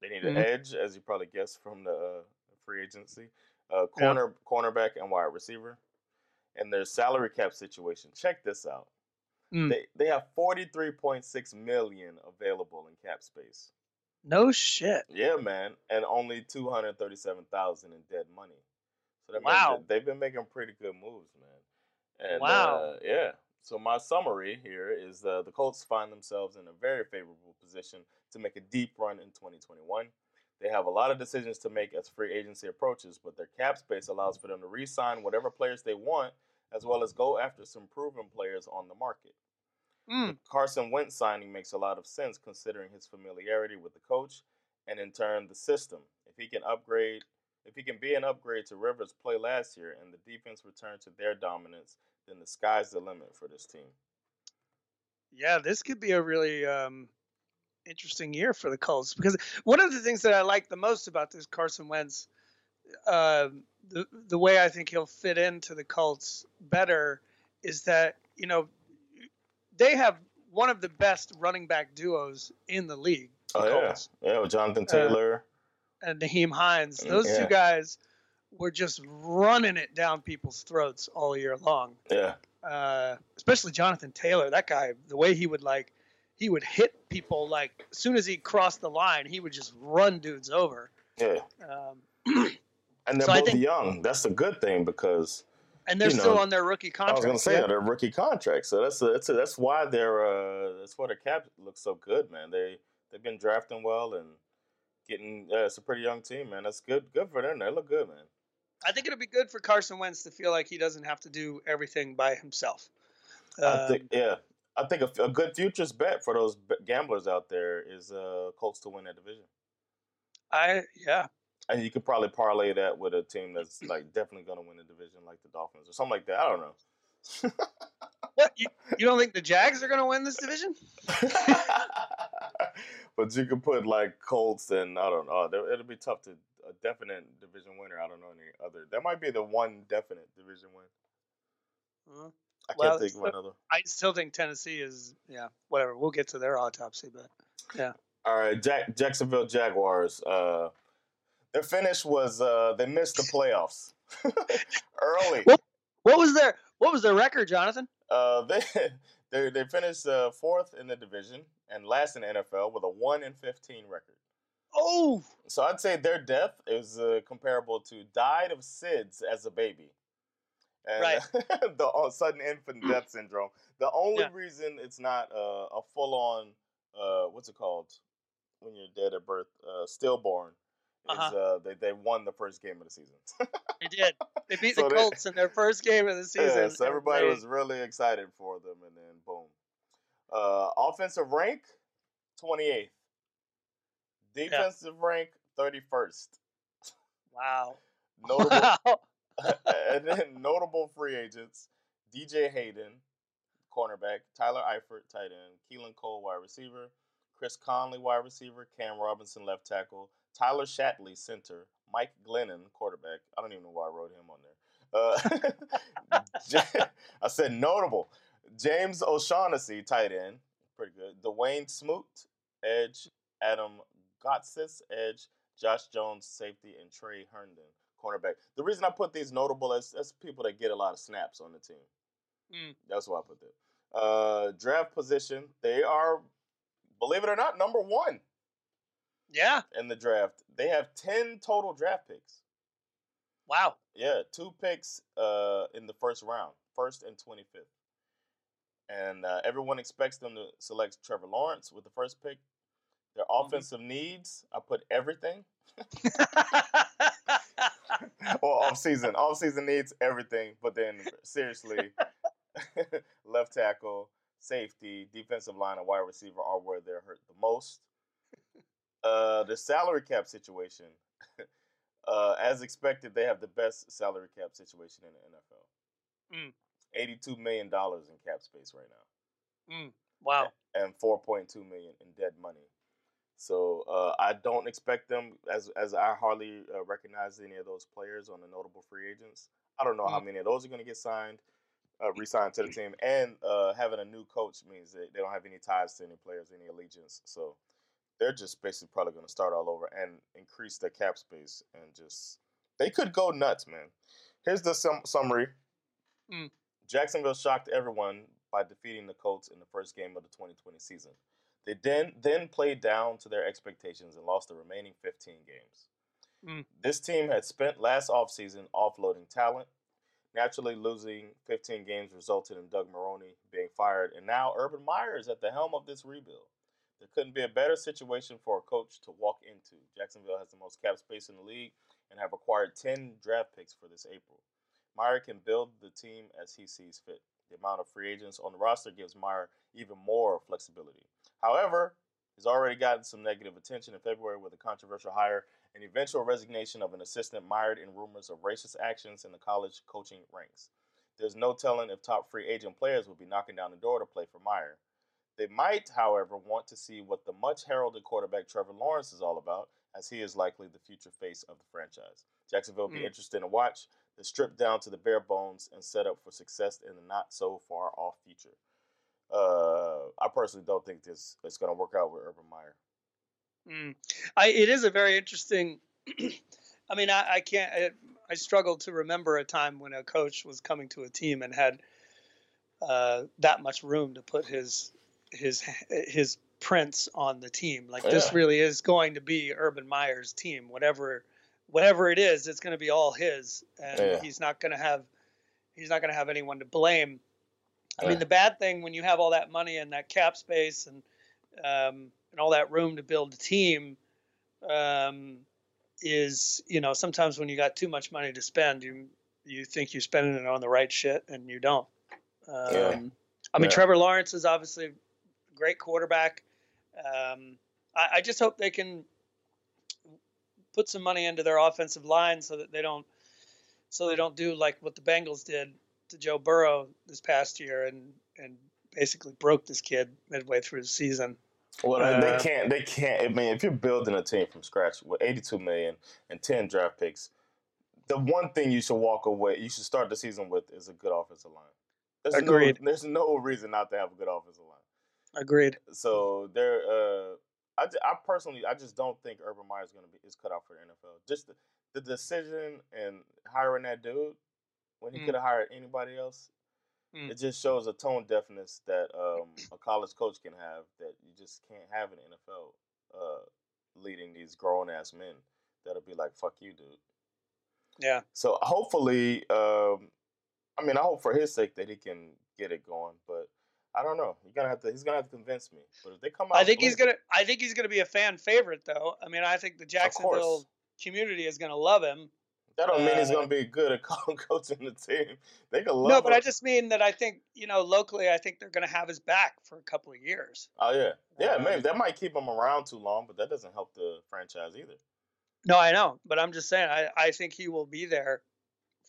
they need an Mhm. edge, as you probably guessed from the uh, free agency, uh, Yeah. corner, cornerback, and wide receiver. And their salary cap situation. Check this out. Mm. They they have forty three point six million available in cap space. No shit. Yeah, man, and only two hundred thirty seven thousand in dead money. So that Wow. they've been making pretty good moves, man. And, Wow. Uh, yeah. So my summary here is uh, the Colts find themselves in a very favorable position to make a deep run in 2021. They have a lot of decisions to make as free agency approaches, but their cap space allows for them to re-sign whatever players they want, as well as go after some proven players on the market. Mm, Carson Wentz signing makes a lot of sense considering his familiarity with the coach and in turn the system. If he can upgrade, if he can be an upgrade to Rivers' play last year and the defense return to their dominance, then the sky's the limit for this team. yeah, this could be a really um, interesting year for the Colts because one of the things that I like the most about this Carson Wentz, uh, the the way I think he'll fit into the Colts better is that you know they have one of the best running back duos in the league. the Oh yeah, Colts. yeah, with Jonathan Uh, Taylor. and Nyheim Hines. Mm, Those yeah. two guys were just running it down people's throats all year long. yeah, Uh, especially Jonathan Taylor. That guy, the way he would like, he would hit people like as soon as he crossed the line, he would just run dudes over. yeah, Um, and they're So both think- young. That's a good thing because and they're You still on their rookie contract. I was going to say yeah. that they're rookie contracts. So that's a, that's a, that's why they're uh, that's why their cap looks so good, man. They they've been drafting well and getting. Yeah, it's a pretty young team, man. That's good. Good for them. They look good, man. I think it'll be good for Carson Wentz to feel like he doesn't have to do everything by himself. I Um, think yeah. I think a, a good futures bet for those gamblers out there is uh, Colts to win that division, I yeah. And you could probably parlay that with a team that's like definitely going to win the division, like the Dolphins or something like that. I don't know. What you, you don't think the Jags are going to win this division? but you could put like Colts and I don't know. It'll be tough to a definite division winner. I don't know any other. That might be the one definite division win. Uh, I can't think of another. I still think Tennessee is yeah whatever. We'll get to their autopsy, but yeah. All right, Jack, Jacksonville Jaguars. Uh, their finish was uh, they missed the playoffs early. What? what was their what was their record, Jonathan? Uh, they they they finished uh, fourth in the division and last in the NFL with a one and fifteen record. Oh, So I'd say their death is uh, comparable to died of SIDS as a baby. And Right. the sudden infant death syndrome. The only Yeah. reason it's not uh, a full on, uh, what's it called? When you're dead at birth, uh, stillborn, is Uh-huh. uh, they, they won the first game of the season. they did. They beat So the they- Colts in their first game of the season. yeah, so everybody was really excited for them, and then boom. Uh, offensive rank, 28th. Defensive rank, 31st. wow. Notable Wow. and then notable free agents: DJ Hayden, cornerback; Tyler Eifert, tight end; Keelan Cole, wide receiver; Chris Conley, wide receiver; Cam Robinson, left tackle; Tyler Shatley, center; Mike Glennon, quarterback. I don't even know why I wrote him on there. Uh, I said notable. James O'Shaughnessy, tight end, pretty good. Dawuane Smoot, edge. Adam Gotsis, edge. Josh Jones, safety, and Tre Herndon, cornerback. The reason I put these notable as as people that get a lot of snaps on the team. Mm. That's why I put that. Uh, draft position, they are believe it or not, number one Yeah. in the draft. They have ten total draft picks. Wow. Yeah, two picks uh, in the first round, first and twenty fifth, and uh, everyone expects them to select Trevor Lawrence with the first pick. Their Mhm. offensive needs, I put everything. well, off season, off season needs everything, but then seriously, left tackle, safety, defensive line, and wide receiver are where they're hurt the most. Uh, the salary cap situation, uh, as expected, they have the best salary cap situation in the NFL. Mm. Eighty-two million dollars in cap space right now Mm, wow. and 4.2 million in dead money. So uh, I don't expect them as as I hardly uh, recognize any of those players on the notable free agents. I don't know how Mm. many of those are going to get signed, uh, re-signed to the team, and uh, having a new coach means that they don't have any ties to any players, any allegiance. So they're just basically probably going to start all over and increase their cap space and just they could go nuts, man. Here's the sum- summary. Mm. Jacksonville shocked everyone by defeating the Colts in the first game of the 2020 season. They then then played down to their expectations and lost the remaining 15 games. Mm. This team had spent last offseason offloading talent. Naturally, losing 15 games resulted in Doug Marrone being fired, and now Urban Meyer is at the helm of this rebuild. There couldn't be a better situation for a coach to walk into. Jacksonville has the most cap space in the league and have acquired 10 draft picks for this April. Meyer can build the team as he sees fit. The amount of free agents on the roster gives Meyer even more flexibility. However, he's already gotten some negative attention in February with a controversial hire and eventual resignation of an assistant mired in rumors of racist actions in the college coaching ranks. There's no telling if top free agent players will be knocking down the door to play for Meyer. They might, however, want to see what the much heralded quarterback Trevor Lawrence is all about, as he is likely the future face of the franchise. Jacksonville will be Mm. interesting to watch. They're stripped down to the bare bones and set up for success in the not so far off future. Uh, I personally don't think this is going to work out with Urban Meyer. Mm. I it is a very interesting. I mean, I, I can't. I, I struggle to remember a time when a coach was coming to a team and had uh, that much room to put his his his prints on the team. Like this really is going to be Urban Meyer's team. Whatever whatever it is, it's going to be all his, and Yeah. he's not going to have he's not going to have anyone to blame. I Yeah. mean, the bad thing when you have all that money and that cap space and um, and all that room to build a team um, is, you know, sometimes when you got too much money to spend, you you think you're spending it on the right shit and you don't. Um, Yeah. I mean, Yeah. Trevor Lawrence is obviously great quarterback. Um, I, I just hope they can put some money into their offensive line so that they don't so they don't do like what the Bengals did to Joe Burrow this past year and and basically broke this kid midway through the season. Well, Uh, they can't. They can't. I mean, if you're building a team from scratch with 82 million and 10 draft picks, the one thing you should walk away, you should start the season with, is a good offensive line. There's Agreed. No, there's no reason not to have a good offensive line. Agreed. So there, uh, I, I personally, I just don't think Urban Meyer is going to be is cut out for the NFL. Just the, the decision and hiring that dude when he Mm. could have hired anybody else, Mm. it just shows a tone deafness that um, a college coach can have that you just can't have in the NFL. Uh, leading these grown ass men that'll be like, "Fuck you, dude." Yeah. So hopefully, um, I mean, I hope for his sake that he can get it going, but I don't know. You're gonna have to. He's gonna have to convince me. But if they come out, I think he's gonna. I think he's gonna be a fan favorite, though. I mean, I think the Jacksonville community is gonna love him. That don't mean he's uh, gonna be good at co- coaching the team. They can love. Him. No, but. I just mean that I think you know locally, I think they're gonna have his back for a couple of years. Oh yeah, yeah. Um, maybe that might keep him around too long, but that doesn't help the franchise either. No, I know, but I'm just saying, I I think he will be there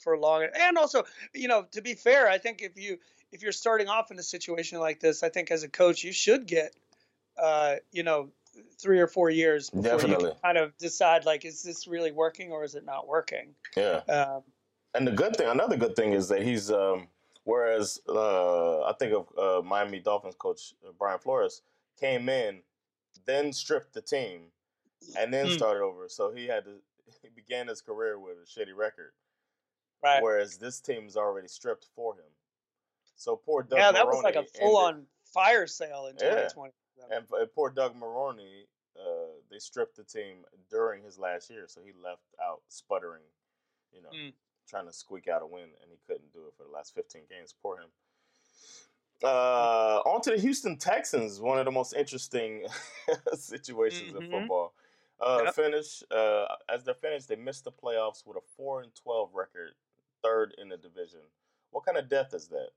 for long. And also, you know, to be fair, I think if you if you're starting off in a situation like this, I think as a coach, you should get, uh, you know, three or four years before you Definitely. can kind of decide like, is this really working or is it not working? Yeah. Um, And the good thing, another good thing is that he's, um, whereas uh, I think of uh, Miami Dolphins coach uh, Brian Flores came in, then stripped the team, and then Mm. started over. So he had to, he began his career with a shitty record. right. Whereas this team is already stripped for him. So poor Doug yeah, that was like a Marrone full ended- on fire sale in Yeah. 2020. them. And, and poor Doug Marrone, uh, they stripped the team during his last year, so he left out sputtering, you know, Mm. trying to squeak out a win, and he couldn't do it for the last 15 games. Poor him. Uh, on to the Houston Texans, one of the most interesting situations in Mhm. football. Uh, Yep. Finish uh, as they finished, they missed the playoffs with a four and twelve record, third in the division. What kind of death is that?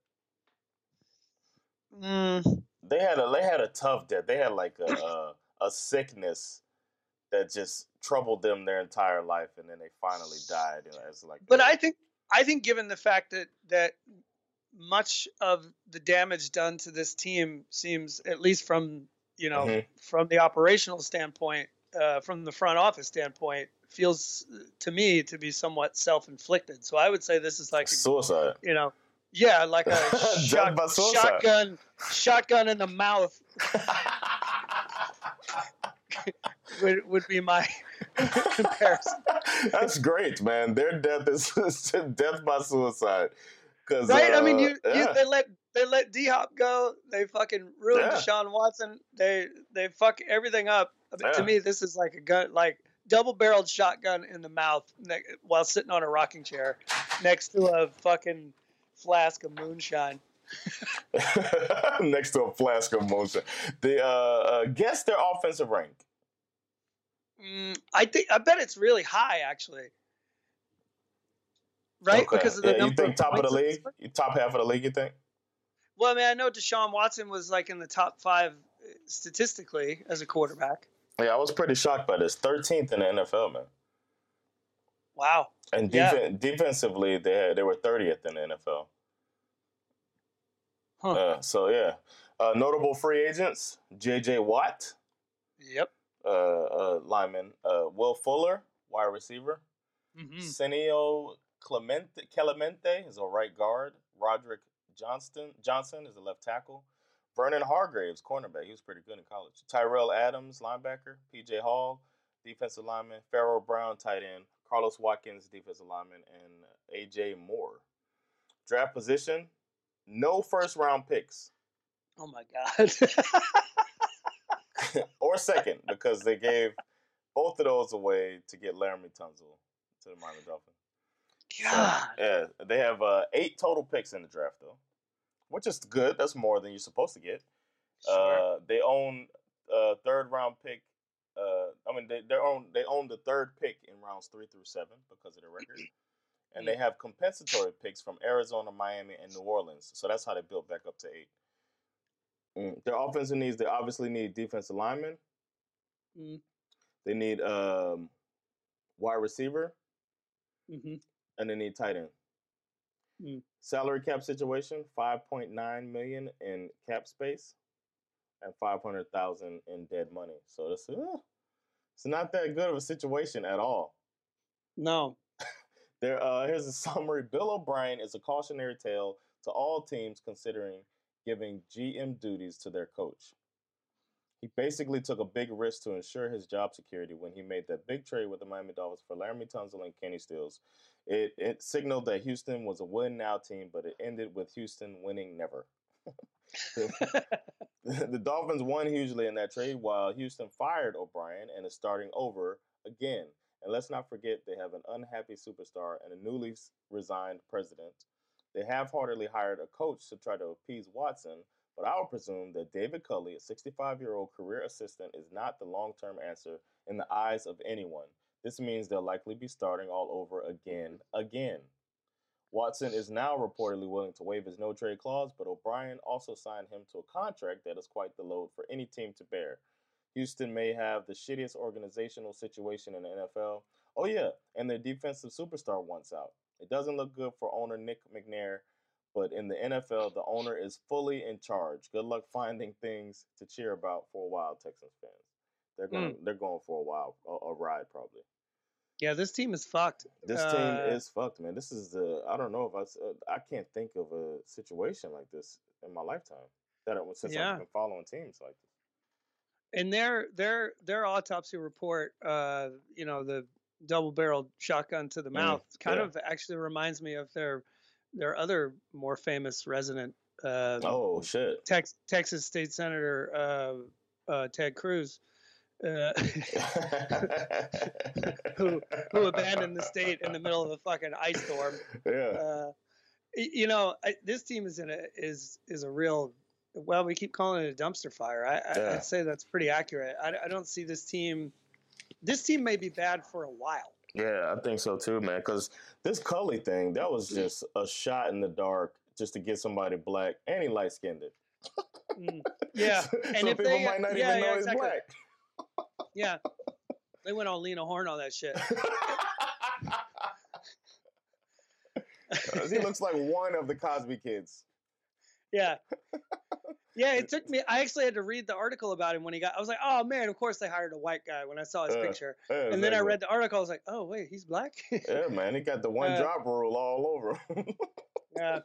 Mm, They had a they had a tough death. They had like a a, a sickness that just troubled them their entire life, and then they finally died. You know, as like, but I think I think given the fact that that much of the damage done to this team seems, at least from you know Mhm. from the operational standpoint, uh, from the front office standpoint, feels uh, to me to be somewhat self-inflicted. So I would say this is like a suicide. you know, yeah, like a shot, shotgun, shotgun in the mouth would, would be my comparison. That's great, man. Their death is death by suicide. Cause, Right? I mean, uh, you, you they let they let D Hop go. They fucking ruined Yeah. Deshaun Watson. They they fuck everything up. Yeah. To me, this is like a gun, like double barreled shotgun in the mouth ne- while sitting on a rocking chair next to a fucking flask of moonshine. next to a flask of motion. The uh, uh, guess their offensive rank. Mm, I think I bet it's really high actually. Right? Okay. Because of the Yeah, you think of top of the points that they league? You top half of the league? You think? Well, I mean, I know Deshaun Watson was like in the top five uh, statistically as a quarterback. Yeah, I was pretty shocked by this. Thirteenth in the NFL, man. Wow. And Yeah. defensively, they had, they were thirtieth in the NFL. Huh. Uh, so yeah, uh, notable free agents: J.J. Watt, Yep. uh, uh, lineman; uh, Will Fuller, wide receiver; hmm Senio Kelemete, Kelemete is a right guard; Roderick Johnston Johnson is a left tackle; Vernon Hargreaves, cornerback. He was pretty good in college. Tyrell Adams, linebacker; P.J. Hall, defensive lineman; Pharaoh Brown, tight end; Carlos Watkins, defensive lineman; and A.J. Moore. Draft position: no first round picks. Oh my God. or second because they gave both of those away to get Laremy Tunsil to the Miami Dolphins. So, God. yeah, they have uh, eight total picks in the draft though, which is good. That's more than you're supposed to get. Sure. Uh, they own uh, third round pick. Uh, I mean, they they own they own the third pick in rounds three through seven because of their record, and they have compensatory picks from Arizona, Miami, and New Orleans. So that's how they built back up to eight. Mm, Their offensive needs they obviously need defensive linemen. Mm. They need um, wide receiver, hmm and they need tight end. Mm. Salary cap situation: five point nine million in cap space, and five hundred thousand in dead money. So this, uh, it's not that good of a situation at all. No. There, uh, here's a summary. Bill O'Brien is a cautionary tale to all teams considering giving GM duties to their coach. He basically took a big risk to ensure his job security when he made that big trade with the Miami Dolphins for Laremy Tunsil and Kenny Stills. It it signaled that Houston was a win now team, but it ended with Houston winning never. the Dolphins won hugely in that trade, while Houston fired O'Brien and is starting over again. And let's not forget they have an unhappy superstar and a newly resigned president. They half-heartedly hired a coach to try to appease Watson, but I would presume that David Culley, a 65-year-old career assistant, is not the long-term answer in the eyes of anyone. This means they'll likely be starting all over again, again. Watson is now reportedly willing to waive his no trade clause, but O'Brien also signed him to a contract that is quite the load for any team to bear. Houston may have the shittiest organizational situation in the NFL. Oh, yeah, and their defensive superstar wants out. It doesn't look good for owner Nick McNair, but in the NFL, the owner is fully in charge. Good luck finding things to cheer about for a while, Texans fans. They're going, they're going for a while, a, a ride probably. Yeah, this team is fucked. This team Uh, is fucked, man. This is the I don't know if I uh, I can't think of a situation like this in my lifetime that it was since Yeah. I've been following teams like this. And their their their autopsy report, uh, you know, the double barreled shotgun to the mouth, kind yeah. of actually reminds me of their their other more famous resident, uh, Oh shit! Tex, Texas State Senator uh, uh, Ted Cruz, uh, who who abandoned the state in the middle of a fucking ice storm. yeah. Uh, you know, I, this team is in a is is a real. Well, we keep calling it a dumpster fire. I, Yeah. I'd say that's pretty accurate. I, I don't see this team. This team may be bad for a while. Yeah, I think so too, man. Because this Culley thing, that was just a shot in the dark just to get somebody black and he light skinned. Mm, Yeah, so and if people they- might not yeah, even know yeah, he's exactly. black. yeah. They went all Lena Horne on that shit. he looks like one of the Cosby kids. Yeah. Yeah, it took me. I actually had to read the article about him when he got. I was like, oh man, of course they hired a white guy when I saw his Uh, picture. Yeah, And then I read the article. I was like, oh wait, he's black. Yeah, man, he got the one Uh, drop rule all over. him. yeah.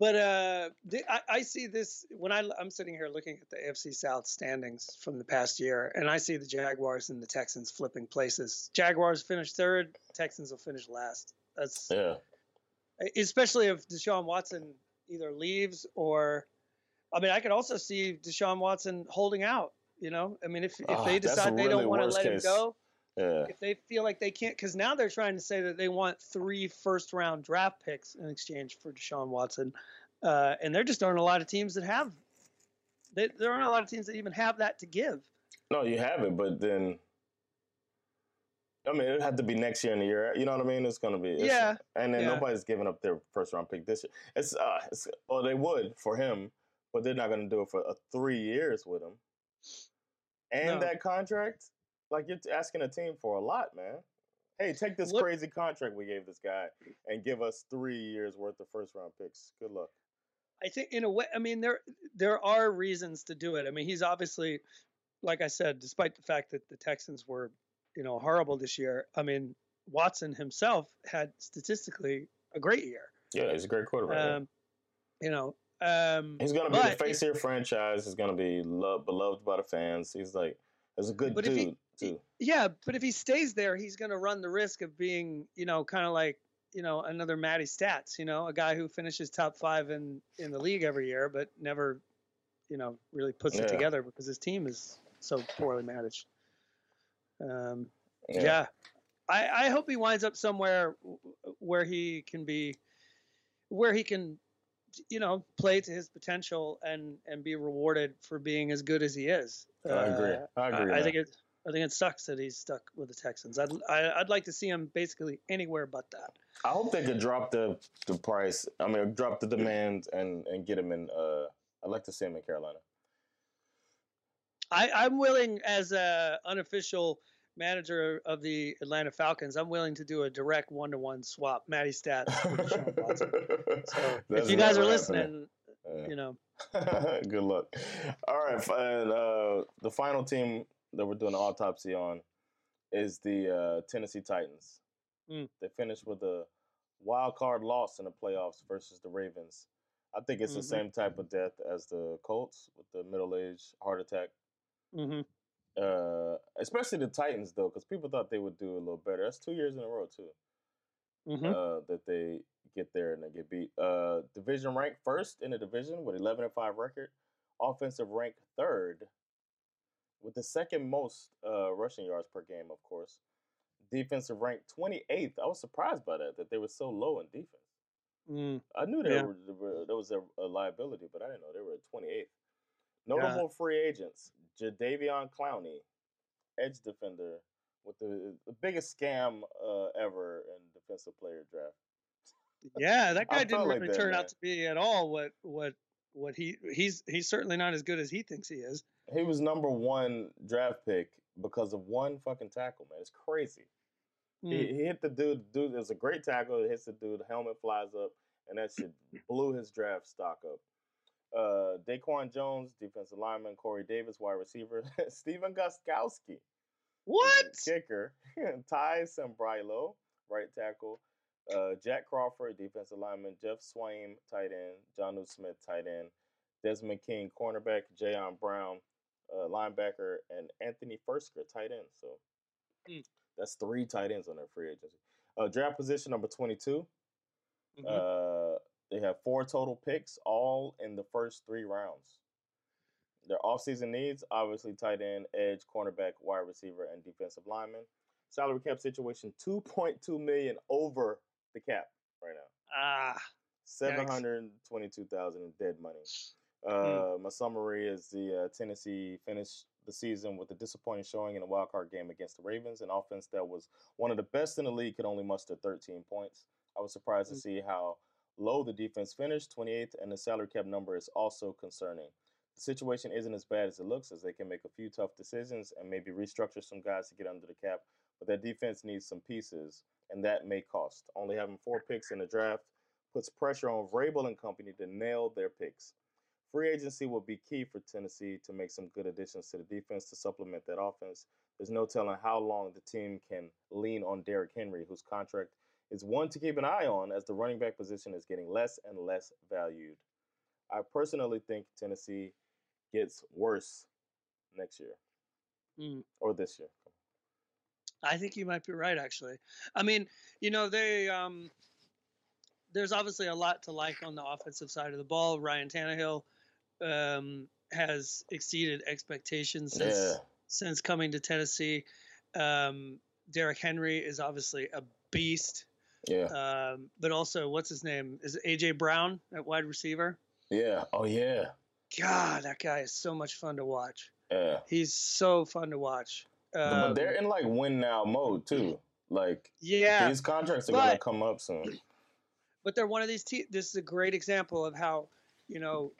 But uh, I, I see this when I, I'm sitting here looking at the AFC South standings from the past year, and I see the Jaguars and the Texans flipping places. Jaguars finish third. Texans will finish last. That's yeah, especially if Deshaun Watson either leaves or, I mean, I could also see Deshaun Watson holding out. You know, I mean, if if Ah, they that's decide they don't want to let him go, yeah. if they feel like they can't, because now they're trying to say that they want three first round draft picks in exchange for Deshaun Watson, uh, and there just aren't a lot of teams that have. They, there aren't a lot of teams that even have that to give. No, you have it, but then. I mean, it had to be next year in the year. You know what I mean? It's gonna be. It's, Yeah, And then yeah. nobody's giving up their first round pick this year. It's uh, it's, well, they would for him, but they're not gonna do it for uh, three years with him. And No. that contract, like you're asking a team for a lot, man. Hey, take this Look- crazy contract we gave this guy and give us three years worth of first round picks. Good luck. I think in a way, I mean there there are reasons to do it. I mean he's obviously, like I said, despite the fact that the Texans were, you know, horrible this year. I mean Watson himself had statistically a great year. Yeah, he's a great quarterback. Um, you know, um, He's gonna be the face of your franchise. He's gonna be loved, beloved by the fans. He's like, he's a good if he- dude too. Yeah, but if he stays there, he's going to run the risk of being, you know, kind of like, you know, another Matty Stats, you know, a guy who finishes top five in in the league every year, but never, you know, really puts Yeah. it together because his team is so poorly managed. Um, yeah, I I hope he winds up somewhere where he can be, where he can, you know, play to his potential and and be rewarded for being as good as he is. I agree. Uh, I agree. I, man. think it. I think it sucks that he's stuck with the Texans. I'd I, I'd like to see him basically anywhere but that. I hope they could drop the the price. I mean, drop the demand and and get him in. Uh, I'd like to see him in Carolina. I, I'm willing, as a unofficial manager of the Atlanta Falcons, I'm willing to do a direct one-to-one swap, Matty Stats for Deshaun Watson. So if you guys are listening, happening. you know, Good luck. All right, and uh, the final team that we're doing an autopsy on is the uh, Tennessee Titans. Mm. They finished with a wild card loss in the playoffs versus the Ravens. I think it's the Mhm. same type of death as the Colts with the middle aged heart attack. hmm Uh, especially the Titans though, because people thought they would do a little better. That's two years in a row too hmm uh, that they get there and they get beat. Uh, division ranked first in the division with 11 and five record. Offensive ranked third with the second most uh, rushing yards per game, of course. Defensive ranked 28th. I was surprised by that that they were so low in defense. mm I knew there, Yeah. were, there, was a, a liability, but I didn't know they were 28th. Notable free agents: Jadeveon Clowney, edge defender, with the, the biggest scam uh, ever in defensive player draft. yeah, that guy didn't like really that, turn man. out to be at all what what what he he's he's certainly not as good as he thinks he is. He was number one draft pick because of one fucking tackle, man. It's crazy. He, Mm. he hit the dude. Dude, it was a great tackle. It hits the dude. Helmet flies up, and that shit blew his draft stock up. Uh, Daquan Jones, defensive lineman. Corey Davis, wide receiver. Stephen Gostkowski, What? kicker. Ty Sambrailo, right tackle. Uh, Jack Crawford, defensive lineman. Geoff Swaim, tight end. Jonnu Smith, tight end. Desmond King, cornerback. Jayon Brown, uh, linebacker, and Anthony Firkser, tight end. So Hmm. that's three tight ends on their free agency. Uh, draft position number 22. Mhm. They have four total picks, all in the first three rounds. their offseason needs, obviously tight end, edge, cornerback, wide receiver, and defensive lineman. Salary cap situation, 2.2 million over the cap right now. Ah, 722,000 in dead money. Uh, My summary is the uh, Tennessee finished the season with a disappointing showing in a wild card game against the Ravens, an offense that was one of the best in the league, could only muster 13 points. I was surprised to Mm. see how low the defense finished, 28th, and the salary cap number is also concerning. The situation isn't as bad as it looks, as they can make a few tough decisions and maybe restructure some guys to get under the cap, but their defense needs some pieces, and that may cost. Only having four picks in the draft puts pressure on Vrabel and company to nail their picks. Free agency will be key for Tennessee to make some good additions to the defense to supplement that offense. There's no telling how long the team can lean on Derrick Henry, whose contract is one to keep an eye on as the running back position is getting less and less valued. I personally think Tennessee gets worse next year Mm. or this year. I think you might be right, actually. I mean, you know, they um, there's obviously a lot to like on the offensive side of the ball. Ryan Tannehill um, has exceeded expectations since Yeah, since coming to Tennessee. Um, Derrick Henry is obviously a beast, yeah, um, but also what's his name? Is it AJ Brown at wide receiver? yeah. Oh yeah, God, that guy is so much fun to watch. yeah. He's so fun to watch. But- Um, but they're in like win now mode too. Like yeah, these contracts are gonna come up soon. but they're one of these te- this is a great example of how you know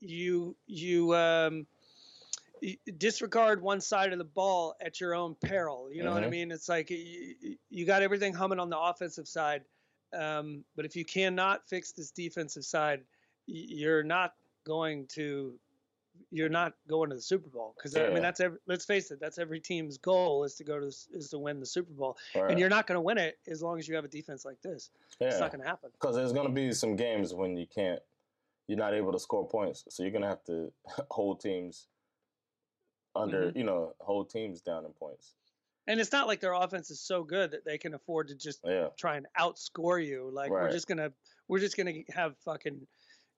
you you um disregard one side of the ball at your own peril you know what i Mhm. mean it's like you, you got everything humming on the offensive side um, but if you cannot fix this defensive side you're not going to you're not going to the Super Bowl because I mean that's every, let's face it that's every team's goal is to go to is to win the Super Bowl Right. and you're not going to win it as long as you have a defense like this it's not going to happen Because there's gonna be some games when you can't, you're not able to score points. So you're gonna have to hold teams under, Mhm. you know, whole teams down in points. And it's not like their offense is so good that they can afford to just Yeah, try and outscore you. Like we're just gonna we're just gonna have fucking,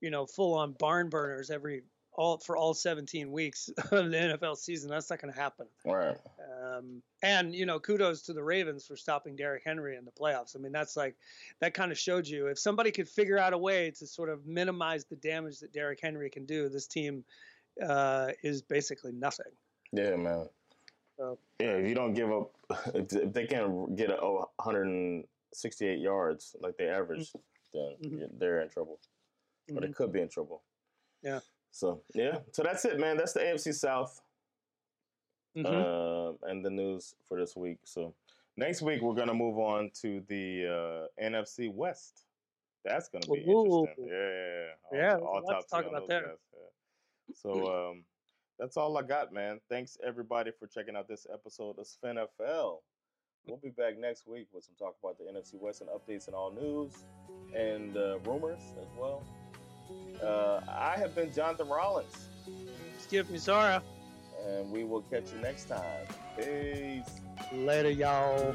you know, full on barn burners every all for all 17 weeks of the NFL season. That's not gonna happen. right. Um, and you know, kudos to the Ravens for stopping Derrick Henry in the playoffs. I mean, that's like that kind of showed you if somebody could figure out a way to sort of minimize the damage that Derrick Henry can do, this team uh, is basically nothing. Yeah, man. So- Yeah, if you don't give up, if they can't get a oh, 168 yards like they average, then Mhm. you're- they're in trouble, or they Mhm. could be in trouble. Yeah. So yeah, so that's it, man. That's the AFC South. Mhm. um, and the news for this week. So next week we're gonna move on to the uh, NFC West. That's gonna be Ooh. interesting. Yeah, yeah, yeah. I'll- Yeah, I'll talk talk you on about that. guys, yeah. So um, that's all I got, man. Thanks everybody for checking out this episode of SFNFL. We'll be back next week with some talk about the NFC West and updates and all news and uh, rumors as well. Uh, I have been Jonathan Rollins, Skip Misara. and we will catch you next time. Peace. Later, y'all.